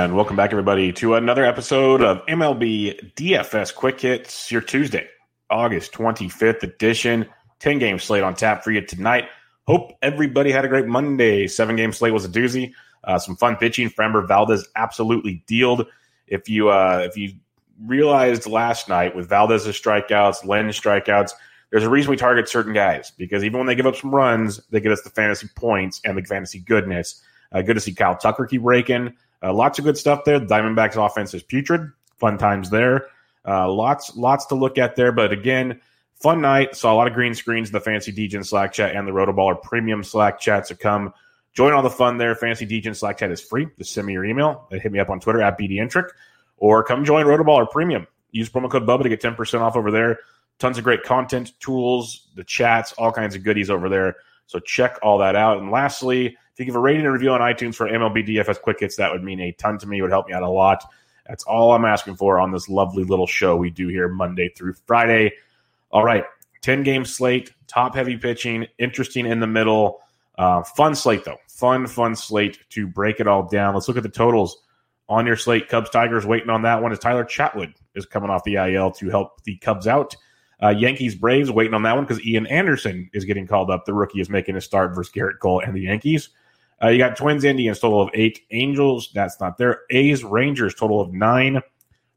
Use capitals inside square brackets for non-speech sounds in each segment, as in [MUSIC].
And welcome back, everybody, to another episode of MLB DFS Quick Hits, your Tuesday, August 25th edition. 10 game slate on tap for you tonight. Hope everybody had a great Monday. Seven game slate was a doozy. Uh, some fun pitching. Framber Valdez absolutely dealed. If you uh, if you realized last night with Valdez's strikeouts, Len's strikeouts, there's a reason we target certain guys because even when they give up some runs, they get us the fantasy points and the fantasy goodness. Uh, good to see Kyle Tucker keep raking. Uh, lots of good stuff there. The Diamondbacks offense is putrid. Fun times there. Uh, lots, lots to look at there. But again, fun night. Saw a lot of green screens the Fancy Degen Slack chat and the Rotoballer Premium Slack chat. So come join all the fun there. Fancy Degen Slack chat is free. Just send me your email. Hit me up on Twitter at BDintric or come join Rotoballer Premium. Use promo code Bubba to get 10% off over there. Tons of great content, tools, the chats, all kinds of goodies over there. So check all that out. And lastly, if you give a rating and review on iTunes for MLB DFS Quick Hits, that would mean a ton to me. It would help me out a lot. That's all I'm asking for on this lovely little show we do here Monday through Friday. All right, 10 game slate, top heavy pitching, interesting in the middle. Uh, fun slate, though. Fun, fun slate to break it all down. Let's look at the totals on your slate. Cubs Tigers waiting on that one as Tyler Chatwood is coming off the IL to help the Cubs out. Uh, Yankees Braves waiting on that one because Ian Anderson is getting called up. The rookie is making a start versus Gerrit Cole and the Yankees. Uh, you got Twins Indians total of eight. Angels that's not there. A's Rangers total of nine.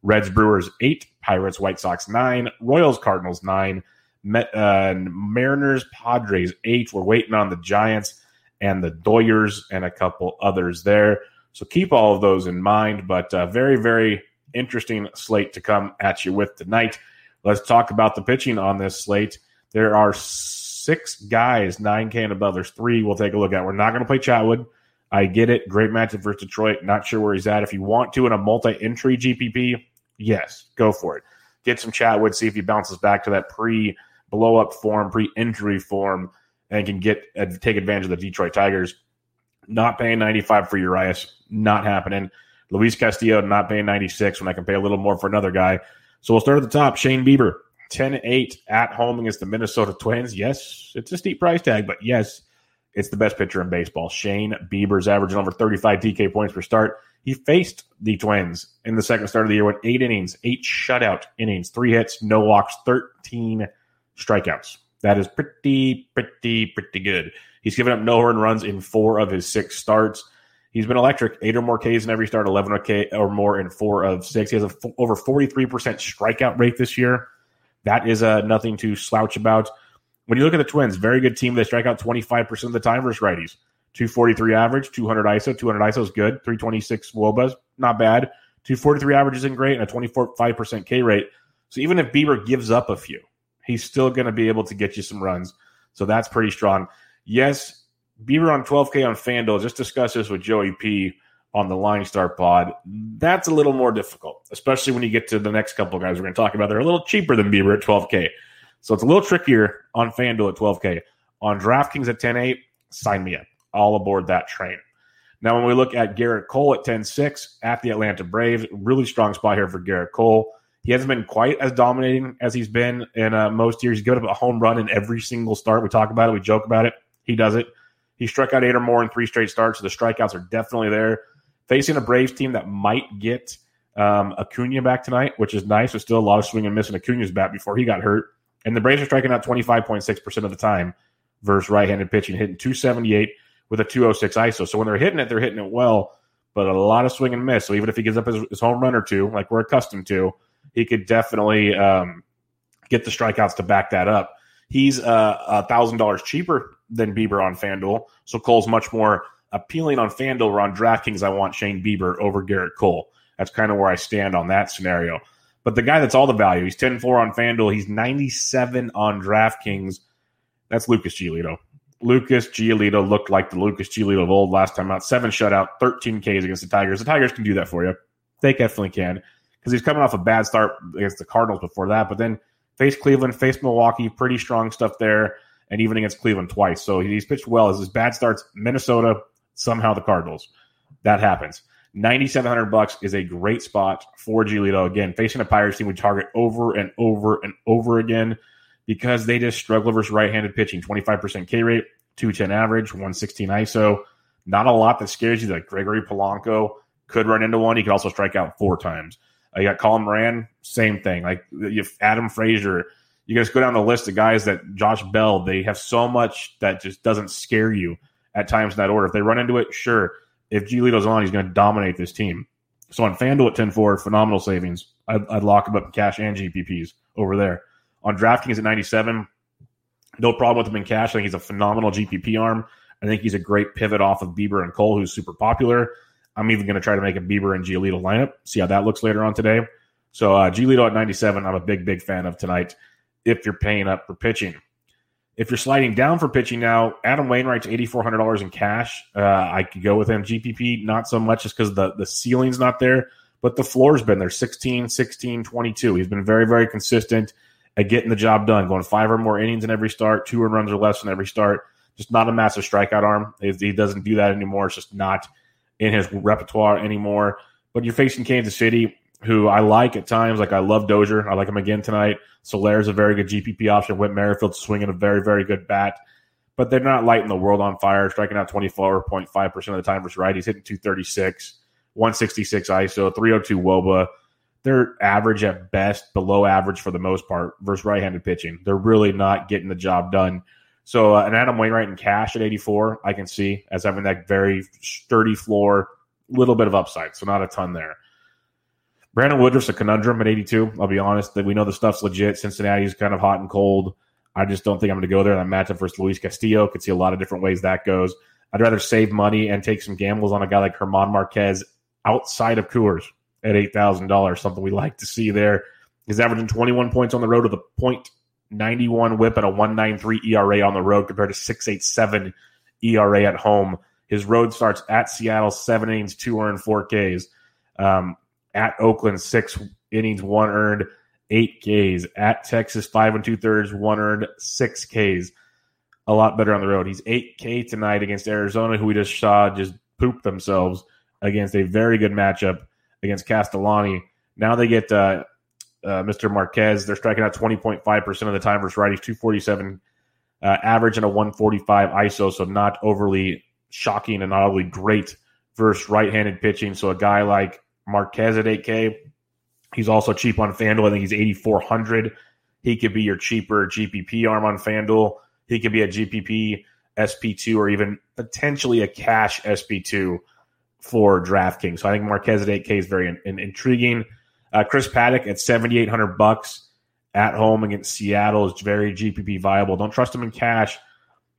Reds Brewers eight. Pirates White Sox nine. Royals Cardinals nine. Met, uh, Mariners Padres eight. We're waiting on the Giants and the Doyers and a couple others there. So keep all of those in mind. But uh, very very interesting slate to come at you with tonight. Let's talk about the pitching on this slate. There are six guys, 9K and above. There's three we'll take a look at. We're not going to play Chatwood. I get it. Great matchup versus Detroit. Not sure where he's at. If you want to in a multi entry GPP, yes, go for it. Get some Chatwood, see if he bounces back to that pre blow up form, pre injury form, and can get uh, take advantage of the Detroit Tigers. Not paying 95 for Urias, not happening. Luis Castillo, not paying 96 when I can pay a little more for another guy. So we'll start at the top. Shane Bieber, 10 8 at home against the Minnesota Twins. Yes, it's a steep price tag, but yes, it's the best pitcher in baseball. Shane Bieber's averaging over 35 DK points per start. He faced the Twins in the second start of the year with eight innings, eight shutout innings, three hits, no walks, 13 strikeouts. That is pretty, pretty, pretty good. He's given up no earned runs in four of his six starts. He's been electric, eight or more Ks in every start, 11 or K or more in four of six. He has a f- over 43% strikeout rate this year. That is uh, nothing to slouch about. When you look at the Twins, very good team. They strike out 25% of the time versus righties. 243 average, 200 ISO. 200 ISO is good. 326 Wobas, not bad. 243 average isn't great, and a 25% K rate. So even if Bieber gives up a few, he's still going to be able to get you some runs. So that's pretty strong. Yes, Bieber on 12K on FanDuel. Just discuss this with Joey P on the Line Star pod. That's a little more difficult, especially when you get to the next couple guys we're going to talk about. They're a little cheaper than Bieber at 12K. So it's a little trickier on FanDuel at 12K. On DraftKings at 10 8, sign me up. All aboard that train. Now, when we look at Gerrit Cole at 10 6 at the Atlanta Braves, really strong spot here for Gerrit Cole. He hasn't been quite as dominating as he's been in uh, most years. He's given up a home run in every single start. We talk about it, we joke about it. He does it. He struck out eight or more in three straight starts, so the strikeouts are definitely there. Facing a Braves team that might get um, Acuna back tonight, which is nice. There's still a lot of swing and miss in Acuna's bat before he got hurt. And the Braves are striking out 25.6% of the time versus right handed pitching, hitting 278 with a 206 ISO. So when they're hitting it, they're hitting it well, but a lot of swing and miss. So even if he gives up his, his home run or two, like we're accustomed to, he could definitely um, get the strikeouts to back that up. He's uh, a uh, thousand dollars cheaper than Bieber on FanDuel, so Cole's much more appealing on FanDuel. Or on DraftKings, I want Shane Bieber over Gerrit Cole. That's kind of where I stand on that scenario. But the guy that's all the value, he's 10 4 on FanDuel. He's 97 on DraftKings. That's Lucas Giolito. Lucas Giolito looked like the Lucas Giolito of old last time out. Seven shutout, 13 Ks against the Tigers. The Tigers can do that for you. They definitely can because he's coming off a bad start against the Cardinals before that. But then faced Cleveland, faced Milwaukee, pretty strong stuff there, and even against Cleveland twice. So he's pitched well. As his bad starts, Minnesota, somehow the Cardinals. That happens. 9700 bucks is a great spot for Giolito. Again, facing a Pirates team we target over and over and over again because they just struggle versus right-handed pitching. 25% K rate, 210 average, 116 ISO. Not a lot that scares you. Like Gregory Polanco could run into one. He could also strike out four times. Uh, you got Colin Moran, same thing. Like Adam Frazier. You guys go down the list of guys that Josh Bell. They have so much that just doesn't scare you at times in that order. If they run into it, sure if Giolito's on, he's going to dominate this team. So on FanDuel at 10 4, phenomenal savings. I'd, I'd, lock him up in cash and GPPs over there. On DraftKings at 97, no problem with him in cash. I think he's a phenomenal GPP arm. I think he's a great pivot off of Bieber and Cole, who's super popular. I'm even going to try to make a Bieber and Giolito lineup, see how that looks later on today. So uh, Giolito at 97, I'm a big, big fan of tonight if you're paying up for pitching. If you're sliding down for pitching now, Adam Wainwright's eighty four hundred dollars in cash. Uh, I could go with him. GPP not so much just because the the ceiling's not there, but the floor's been there 16, 16, 22. He's been very very consistent at getting the job done, going five or more innings in every start, two runs or less in every start. Just not a massive strikeout arm. He doesn't do that anymore. It's just not in his repertoire anymore. But you're facing Kansas City who I like at times. Like I love Dozier. I like him again tonight. Soler is a very good GPP option. Whit Merrifield swinging a very, very good bat. But they're not lighting the world on fire, striking out 24.5% of the time versus right. He's hitting 236, 166 ISO, 302 Woba. They're average at best, below average for the most part versus right handed pitching. They're really not getting the job done. So, uh, an Adam Wainwright in cash at 84, I can see as having that very sturdy floor, little bit of upside. So, not a ton there. Brandon Woodruff's a conundrum at 82. I'll be honest that we know the stuff's legit. Cincinnati's kind of hot and cold. I just don't think I'm going to go there. That matchup versus Luis Castillo could see a lot of different ways that goes. I'd rather save money and take some gambles on a guy like German Marquez outside of Coors at eight thousand dollars. Something we like to see there. He's averaging 21 points on the road with a point 91 WHIP and a 193 ERA on the road compared to 687 ERA at home. His road starts at Seattle, seven innings, two earned, four Ks. Um, at Oakland, six innings, one earned, eight Ks. At Texas, five and two thirds, one earned, six Ks. A lot better on the road. He's 8K tonight against Arizona, who we just saw just poop themselves against a very good matchup against Castellani. Now they get uh, uh, Mr. Marquez. They're striking out 20.5% of the time versus righties, 247 uh, average and a 145 ISO, so not overly shocking and not overly great versus right handed pitching. So a guy like Marquez at 8K. He's also cheap on FanDuel. I think he's 8,400. He could be your cheaper GPP arm on FanDuel. He could be a GPP SP2 or even potentially a cash SP2 for DraftKings. So I think Marquez at 8K is very in, in, intriguing. Uh, Chris Paddack at 7,800 bucks at home against Seattle is very GPP viable. Don't trust him in cash,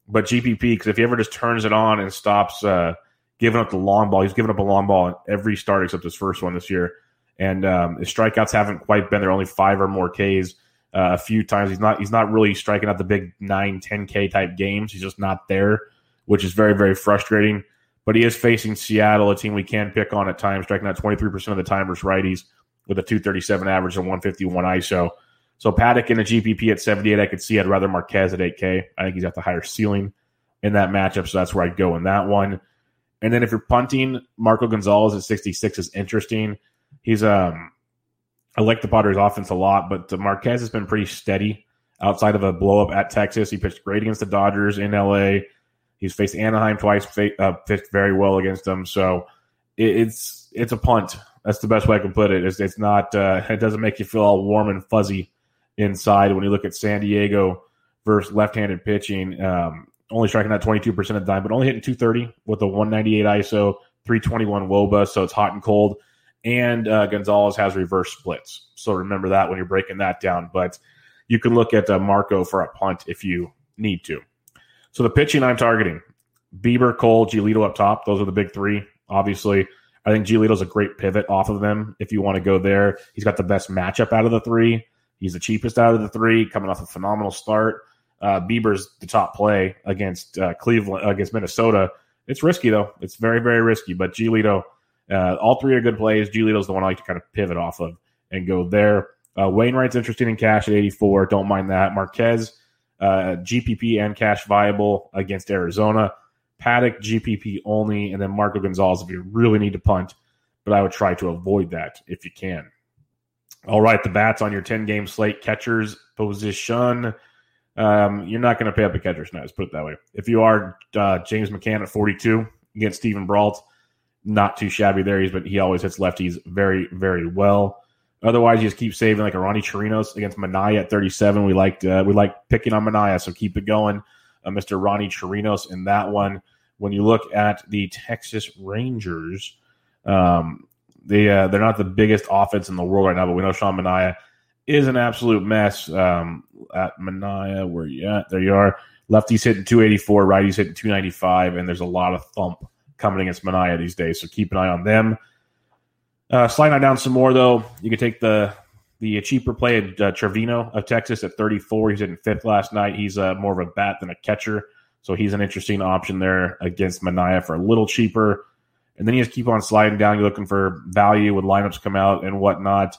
but GPP because if he ever just turns it on and stops uh, giving up the long ball. He's given up a long ball in every start except his first one this year. And um, his strikeouts haven't quite been there, only five or more Ks. Uh, a few times he's not he's not really striking out the big 9 10 K type games. He's just not there, which is very very frustrating. But he is facing Seattle, a team we can pick on at times, striking out 23% of the time versus righties with a 237 average and 151 ISO. So Paddack in a GPP at 78, I could see I'd rather Marquez at 8K. I think he's got the higher ceiling in that matchup, so that's where I'd go in that one. And then if you're punting, Marco Gonzalez at 66 is interesting. He's um I like the Padres offense a lot, but Marquez has been pretty steady outside of a blow up at Texas. He pitched great against the Dodgers in LA. He's faced Anaheim twice, uh, pitched very well against them. So it, it's it's a punt. That's the best way I can put it. It's, it's not. Uh, [LAUGHS] it doesn't make you feel all warm and fuzzy inside when you look at San Diego versus left-handed pitching. Um, only striking out 22% of the time, but only hitting 230 with a 198 ISO, 321 WOBA. So it's hot and cold. And uh, Gonzalez has reverse splits. So remember that when you're breaking that down. But you can look at uh, Marco for a punt if you need to. So the pitching I'm targeting Bieber, Cole, Giolito up top. Those are the big three, obviously. I think Giolito's a great pivot off of them if you want to go there. He's got the best matchup out of the three. He's the cheapest out of the three, coming off a phenomenal start. Uh, Bieber's the top play against uh, Cleveland against Minnesota. It's risky though. It's very very risky. But Giolito, uh, all three are good plays. Giolito's the one I like to kind of pivot off of and go there. Uh, Wainwright's interesting in cash at 84. Don't mind that. Marquez, uh, GPP and cash viable against Arizona. Paddack GPP only, and then Marco Gonzalez if you really need to punt. But I would try to avoid that if you can. All right, the bats on your 10 game slate catchers position. Um, you're not going to pay up a catcher's let's put it that way. If you are uh, James McCann at 42 against Steven Brault, not too shabby there. He's but he always hits lefties very, very well. Otherwise, you just keep saving like a Ronnie Chirinos against Manaea at 37. We liked uh, we like picking on Manaea, so keep it going. Uh, Mr. Ronnie Chirinos in that one. When you look at the Texas Rangers, um, they uh, they're not the biggest offense in the world right now, but we know Sean Manaea is an absolute mess. Um, at Manaea, where you at? There you are. Lefties hitting 284, righties hitting 295, and there's a lot of thump coming against Manaea these days. So keep an eye on them. Uh, sliding down some more though, you can take the the cheaper play at uh, Trevino of Texas at 34. He's hitting fifth last night. He's uh, more of a bat than a catcher, so he's an interesting option there against Manaea for a little cheaper. And then you just keep on sliding down. You're looking for value when lineups come out and whatnot.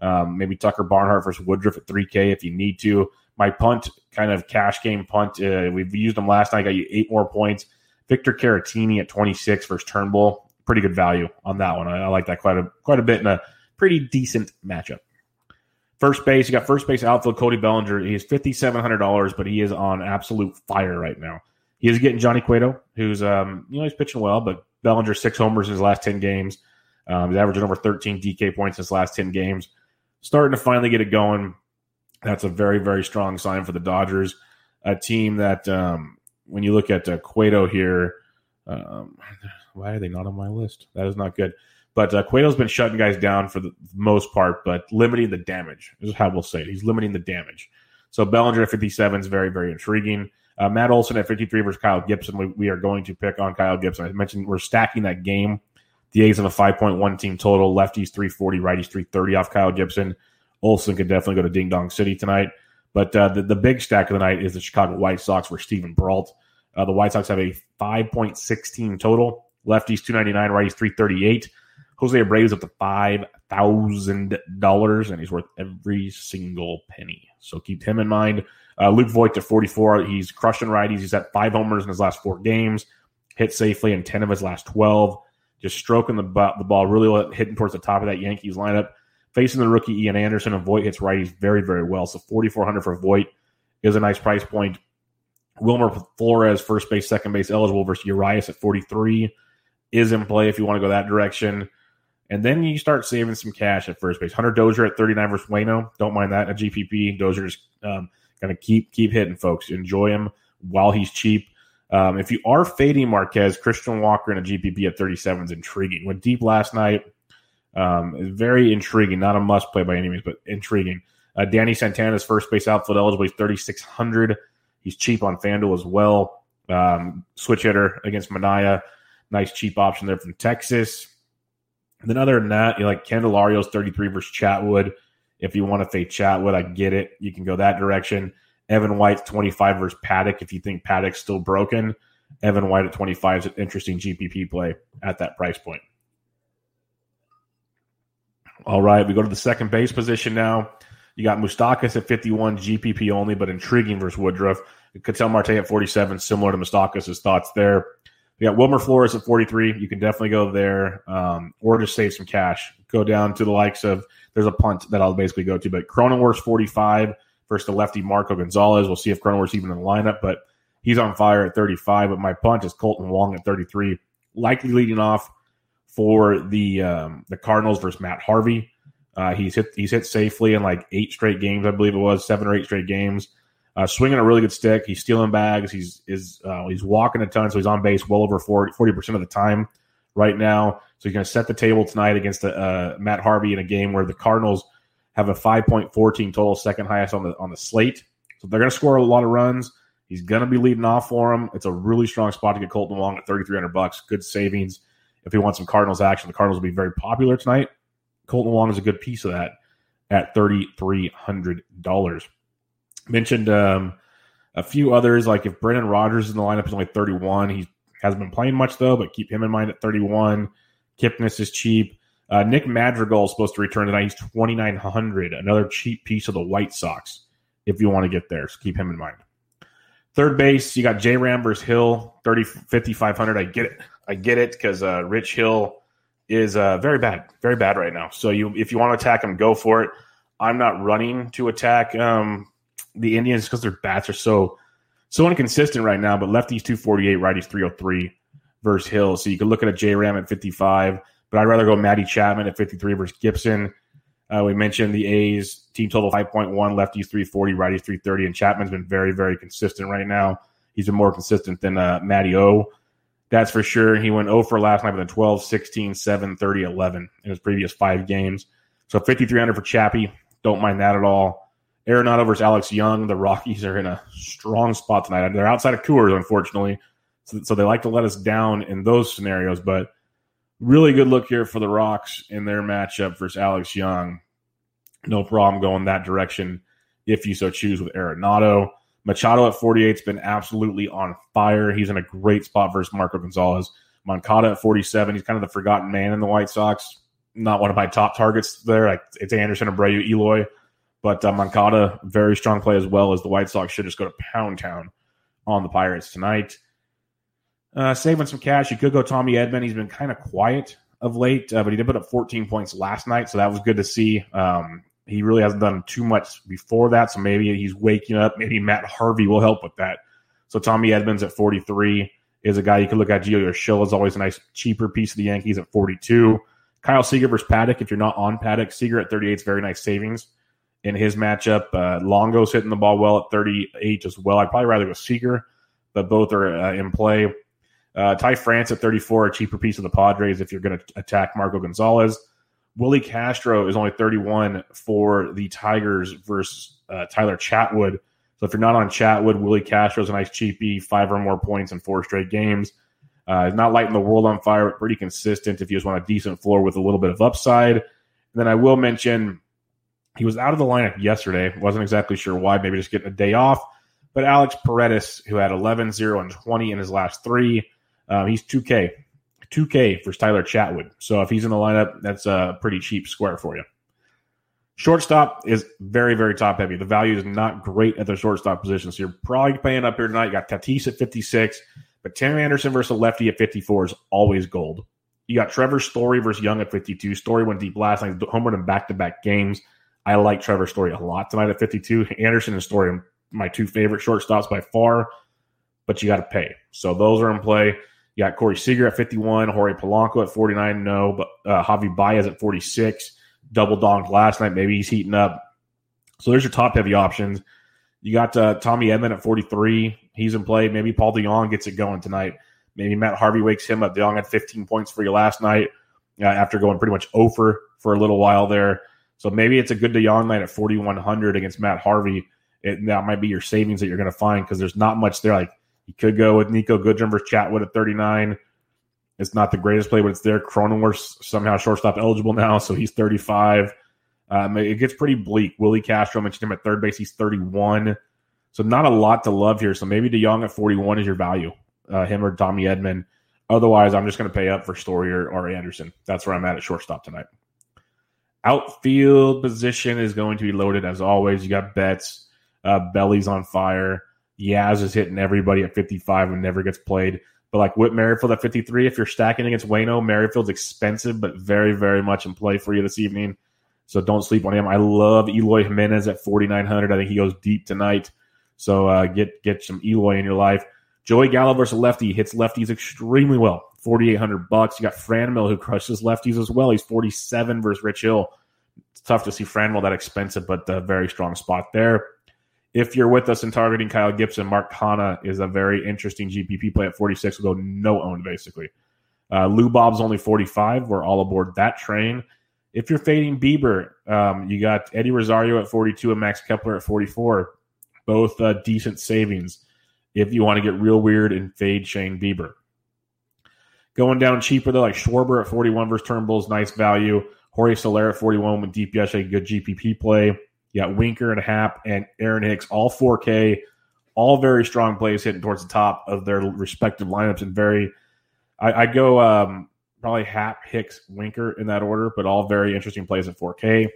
Um, maybe Tucker Barnhart versus Woodruff at 3K if you need to. My punt, kind of cash game punt. Uh, we've used them last night. Got you eight more points. Victor Caratini at 26 versus Turnbull pretty good value on that one. I, I, like that quite a quite a bit in a pretty decent matchup. First base, you got first base outfield Cody Bellinger. He is fifty seven hundred dollars, but he is on absolute fire right now. He is getting Johnny Cueto, who's um you know he's pitching well, but Bellinger six homers in his last ten games. Um, he's averaging over thirteen DK points in his last ten games. Starting to finally get it going. That's a very very strong sign for the Dodgers, a team that um, when you look at uh, Cueto here. Um, why are they not on my list? That is not good. But uh, Cueto's been shutting guys down for the most part, but limiting the damage this is how we'll say it. He's limiting the damage. So Bellinger at 57 is very, very intriguing. Uh, Matt Olson at 53 versus Kyle Gibson. We, we, are going to pick on Kyle Gibson. I mentioned we're stacking that game. The A's have a 5.1 team total. Lefties 340, righties 330 off Kyle Gibson. Olson could definitely go to Ding Dong City tonight. But uh, the, the big stack of the night is the Chicago White Sox for Steven Brault. Uh, the White Sox have a 5.6 team total. Lefties 299, righties 338. Jose Abreu's up to five thousand dollars, and he's worth every single penny. So keep him in mind. Uh, Luke Voit at 44. He's crushing righties. He's at five homers in his last four games, hit safely in 10 of his last 12. Just stroking the, the ball, really hitting towards the top of that Yankees lineup. Facing the rookie Ian Anderson, and Voit hits righties very, very well. So 4,400 for Voit is a nice price point. Wilmer Flores, first base, second base eligible versus Urias at 43 is in play if you want to go that direction. And then you start saving some cash at first base. Hunter Dozier at 39 versus Wayno. Don't mind that. A GPP. Dozier's um, going to keep keep hitting, folks. Enjoy him while he's cheap. Um, if you are fading Marquez, Christian Walker in a GPP at 37 is intriguing. Went deep last night. Um, very intriguing. Not a must play by any means, but intriguing. Uh, Danny Santana's first base outfield eligible. He's 3,600. He's cheap on FanDuel as well. Um, switch hitter against Manaea. Nice cheap option there from Texas. And then other than that, you like Candelario's 33 versus Chatwood. If you want to fade Chatwood, I get it. You can go that direction. Evan White 25 versus Paddack. If you think Paddack's still broken, Evan White at 25 is an interesting GPP play at that price point. All right, we go to the second base position now. You got Moustakas at 51, GPP only, but intriguing versus Woodruff. Ketel Marte at 47, similar to Moustakas' thoughts there. We got Wilmer Flores at 43. You can definitely go there um, or just save some cash. Go down to the likes of, there's a punt that I'll basically go to, but Cronenworth 45 versus the lefty Marco Gonzalez. We'll see if Cronenworth's even in the lineup, but he's on fire at 35. But my punt is Kolten Wong at 33, likely leading off for the um, the Cardinals versus Matt Harvey. Uh, he's hit he's hit safely in like eight straight games, I believe it was seven or eight straight games. Uh, swinging a really good stick. He's stealing bags. He's is uh, he's walking a ton, so he's on base well over 40 percent of the time right now. So he's going to set the table tonight against uh, Matt Harvey in a game where the Cardinals have a 5.14 total, second highest on the on the slate. So they're going to score a lot of runs. He's going to be leading off for him. It's a really strong spot to get Kolten Wong at 3,300 bucks. Good savings. If he wants some Cardinals action, the Cardinals will be very popular tonight. Kolten Wong is a good piece of that at $3,300. Mentioned um, a few others, like if Brendan Rodgers is in the lineup, he's only 31. He hasn't been playing much, though, but keep him in mind at 31. Kipnis is cheap. Uh, Nick Madrigal is supposed to return tonight. He's 2,900, another cheap piece of the White Sox if you want to get there. So keep him in mind. Third base, you got J Ram versus Hill, 30, 5,500. I get it. I get it because uh, Rich Hill is uh, very bad, very bad right now. So you, if you want to attack him, go for it. I'm not running to attack um, the Indians because their bats are so so inconsistent right now. But lefties 248, righties 303 versus Hill. So you could look at a J Ram at 55, but I'd rather go Matty Chapman at 53 versus Gibson. Uh, we mentioned the A's team total 5.1, lefties 340, righties 330, and Chapman's been very, very consistent right now. He's been more consistent than uh, O. That's for sure. He went 0 for last night with a 12, 16, 7, 30, 11 in his previous five games. So 5,300 for Chappie. Don't mind that at all. Arenado versus Alex Young. The Rockies are in a strong spot tonight. They're outside of Coors, unfortunately. So, so they like to let us down in those scenarios, but really good look here for the Rocks in their matchup versus Alex Young. No problem going that direction if you so choose with Arenado. Machado at 48 has been absolutely on fire. He's in a great spot versus Marco Gonzalez. Moncada at 47, he's kind of the forgotten man in the White Sox. Not one of my top targets there. Like it's Anderson, Abreu, Eloy. But uh, Moncada, very strong play as well as the White Sox should just go to Pound Town on the Pirates tonight. Uh, saving some cash, you could go Tommy Edman. He's been kind of quiet of late, uh, but he did put up 14 points last night, so that was good to see. Um, he really hasn't done too much before that, so maybe he's waking up. Maybe Matt Harvey will help with that. So Tommy Edmonds at 43 is a guy you could look at. Gio Urshela is always a nice, cheaper piece of the Yankees at 42. Kyle Seager versus Paddack. If you're not on Paddack, Seager at 38 is very nice savings in his matchup. Uh, Longo's hitting the ball well at 38 as well. I'd probably rather go Seager, but both are uh, in play. Uh, Ty France at 34, a cheaper piece of the Padres if you're going to attack Marco Gonzalez. Willi Castro is only 31 for the Tigers versus uh, Tyler Chatwood. So if you're not on Chatwood, Willi Castro is a nice cheapie, five or more points in four straight games. Uh, not lighting the world on fire, but pretty consistent if you just want a decent floor with a little bit of upside. And then I will mention he was out of the lineup yesterday. Wasn't exactly sure why, maybe just getting a day off. But Alex Paredes, who had 11, 0, and 20 in his last three, um, he's 2K. 2K for Tyler Chatwood. So if he's in the lineup, that's a pretty cheap square for you. Shortstop is very, very top heavy. The value is not great at the shortstop position. So you're probably paying up here tonight. You got Tatis at 56, but Tim Anderson versus lefty at 54 is always gold. You got Trevor Story versus Young at 52. Story went deep last night, homered in back to back games. I like Trevor Story a lot tonight at 52. Anderson and Story, my two favorite shortstops by far but you got to pay. So those are in play. You got Corey Seager at 51, Jorge Polanco at 49, no, but uh, Javi Baez at 46. Double donked last night. Maybe he's heating up. So there's your top heavy options. You got uh, Tommy Edman at 43. He's in play. Maybe Paul DeJong gets it going tonight. Maybe Matt Harvey wakes him up. DeJong had 15 points for you last night uh, after going pretty much over for a little while there. So maybe it's a good DeJong night at 4,100 against Matt Harvey. It, that might be your savings that you're going to find because there's not much there. Like you could go with Niko Goodrum versus Chatwood at 39. It's not the greatest play, but it's there. Cronenworth somehow shortstop eligible now, so he's 35. Um, it gets pretty bleak. Willi Castro mentioned him at third base. He's 31. So not a lot to love here. So maybe DeJong at 41 is your value, uh, him or Tommy Edman. Otherwise, I'm just going to pay up for Story or, or Anderson. That's where I'm at at shortstop tonight. Outfield position is going to be loaded as always. You got bets. uh, Belly's on fire. Yaz is hitting everybody at 55 and never gets played. But like Whit Merrifield at 53, if you're stacking against Wayno, Merrifield's expensive, but very, very much in play for you this evening. So don't sleep on him. I love Eloy Jimenez at 4,900. I think he goes deep tonight. So uh, get get some Eloy in your life. Joey Gallo versus lefty hits lefties extremely well. 4,800 bucks. You got Franmil who crushes lefties as well. He's 47 versus Rich Hill. It's tough to see Franmil that expensive, but a very strong spot there. If you're with us and targeting Kyle Gibson, Mark Canha is a very interesting GPP play at 46. We'll go no owned basically. Uh, Lou Bob's only 45. We're all aboard that train. If you're fading Bieber, um, you got Eddie Rosario at 42 and Max Kepler at 44. Both uh, decent savings if you want to get real weird and fade Shane Bieber. Going down cheaper though, like Schwarber at 41 versus Turnbull's nice value. Jorge Soler at 41 with DPS, a good GPP play. You got Winker and Hap and Aaron Hicks, all 4K, all very strong plays hitting towards the top of their respective lineups and very. I, I go um, probably Hap, Hicks, Winker in that order, but all very interesting plays at 4K.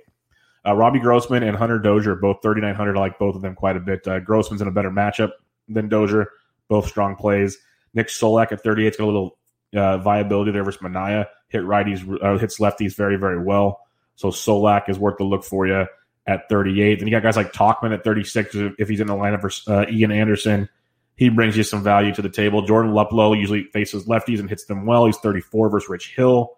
Uh, Robbie Grossman and Hunter Dozier, both 3,900. I like both of them quite a bit. Uh, Grossman's in a better matchup than Dozier, both strong plays. Nick Solak at 38's got a little uh, viability there versus Manaea. Hit righties, uh, hits lefties very, very well. So Solak is worth the look for you at 38. Then you got guys like Tauchman at 36 if he's in the lineup for uh, Ian Anderson. He brings you some value to the table. Jordan Luplow usually faces lefties and hits them well. He's 34 versus Rich Hill.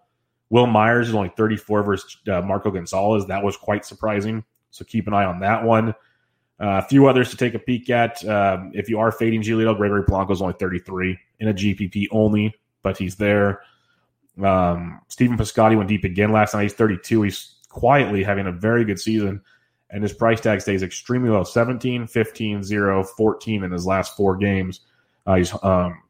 Wil Myers is only 34 versus uh, Marco Gonzalez. That was quite surprising. So keep an eye on that one. Uh, a few others to take a peek at. Um, if you are fading Giolito, Gregory Polanco is only 33 in a GPP only, but he's there. Um, Stephen Piscotty went deep again last night. He's 32. He's quietly having a very good season and his price tag stays extremely low 17 15 0 14 in his last four games. Uh, he's um,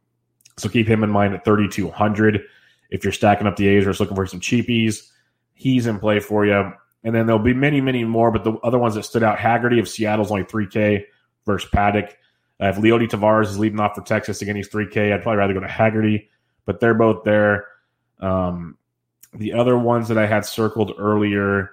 so keep him in mind at 3200 if you're stacking up the a's or just looking for some cheapies he's in play for you. And then there'll be many many more but the other ones that stood out haggerty of seattle's only 3k versus paddack. Uh, if leody taveras is leading off for texas again he's 3k i'd probably rather go to haggerty but they're both there. Um, the other ones that i had circled earlier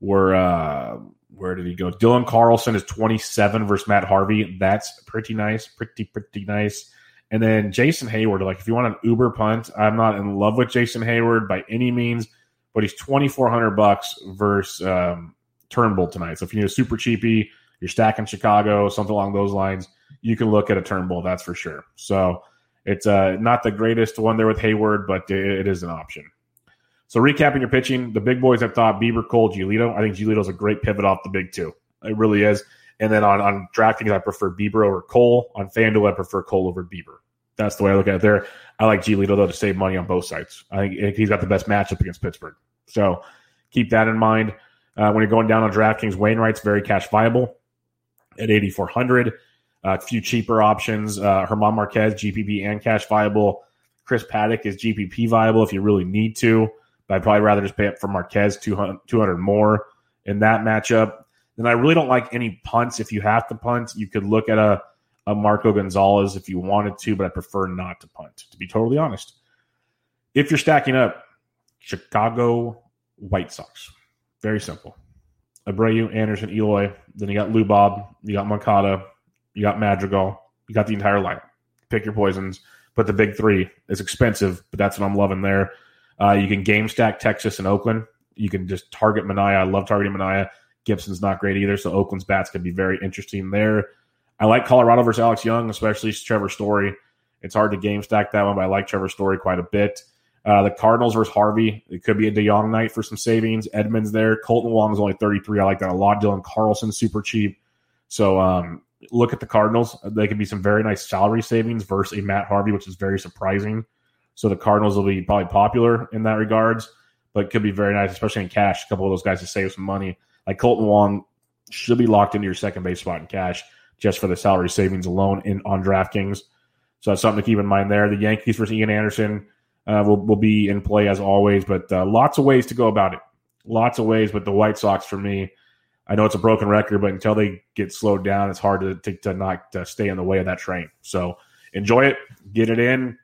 were uh, where did he go? Dylan Carlson is 27 versus Matt Harvey. That's pretty nice, pretty pretty nice. And then Jason Heyward, like if you want an Uber punt, I'm not in love with Jason Heyward by any means, but he's 2,400 bucks versus um, Turnbull tonight. So if you need a super cheapie, you're stacking Chicago, something along those lines, you can look at a Turnbull. That's for sure. So it's uh, not the greatest one there with Heyward, but it, it is an option. So recapping your pitching, the big boys I've thought Bieber, Cole, Giolito. I think Giolito's a great pivot off the big two. It really is. And then on, on DraftKings, I prefer Bieber over Cole. On FanDuel, I prefer Cole over Bieber. That's the way I look at it there. I like Giolito, though, to save money on both sides. I think he's got the best matchup against Pittsburgh. So keep that in mind. Uh, when you're going down on DraftKings, Wainwright's very cash viable at 8,400. Uh, a few cheaper options. Uh, German Marquez, GPP and cash viable. Chris Paddack is GPP viable if you really need to. But I'd probably rather just pay up for Marquez 200, 200 more in that matchup. Then I really don't like any punts. If you have to punt, you could look at a, a Marco Gonzalez if you wanted to, but I prefer not to punt, to be totally honest. If you're stacking up, Chicago White Sox. Very simple. Abreu, Anderson, Eloy. Then you got Lou Bob. You got Moncada. You got Madrigal. You got the entire lineup. Pick your poisons. But the big three is expensive, but that's what I'm loving there. Uh, you can game stack Texas and Oakland. You can just target Manaea. I love targeting Manaea. Gibson's not great either, so Oakland's bats could be very interesting there. I like Colorado versus Alex Young, especially Trevor Story. It's hard to game stack that one, but I like Trevor Story quite a bit. Uh, the Cardinals versus Harvey. It could be a DeJong night for some savings. Edmonds there. Kolten Wong is only 33. I like that a lot. Dylan Carlson, super cheap. So um, look at the Cardinals. They could be some very nice salary savings versus a Matt Harvey, which is very surprising. So the Cardinals will be probably popular in that regards, but could be very nice, especially in cash. A couple of those guys to save some money. Like Kolten Wong should be locked into your second base spot in cash just for the salary savings alone in on DraftKings. So that's something to keep in mind there. The Yankees versus Ian Anderson uh, will, will be in play as always, but uh, lots of ways to go about it. Lots of ways, but the White Sox for me, I know it's a broken record, but until they get slowed down, it's hard to, to, to not to stay in the way of that train. So enjoy it, get it in,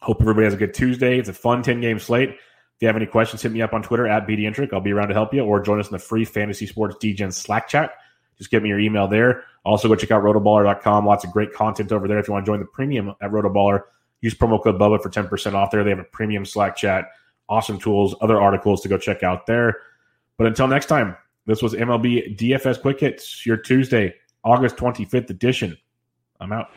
Hope everybody has a good Tuesday. It's a fun 10 game slate. If you have any questions, hit me up on Twitter at BDintric. I'll be around to help you or join us in the free Fantasy Sports DGen Slack chat. Just give me your email there. Also, go check out rotoballer.com. Lots of great content over there. If you want to join the premium at Rotoballer, Use promo code Bubba for 10% off there. They have a premium Slack chat, awesome tools, other articles to go check out there. But until next time, this was MLB DFS Quick Hits, your Tuesday, August 25th edition. I'm out.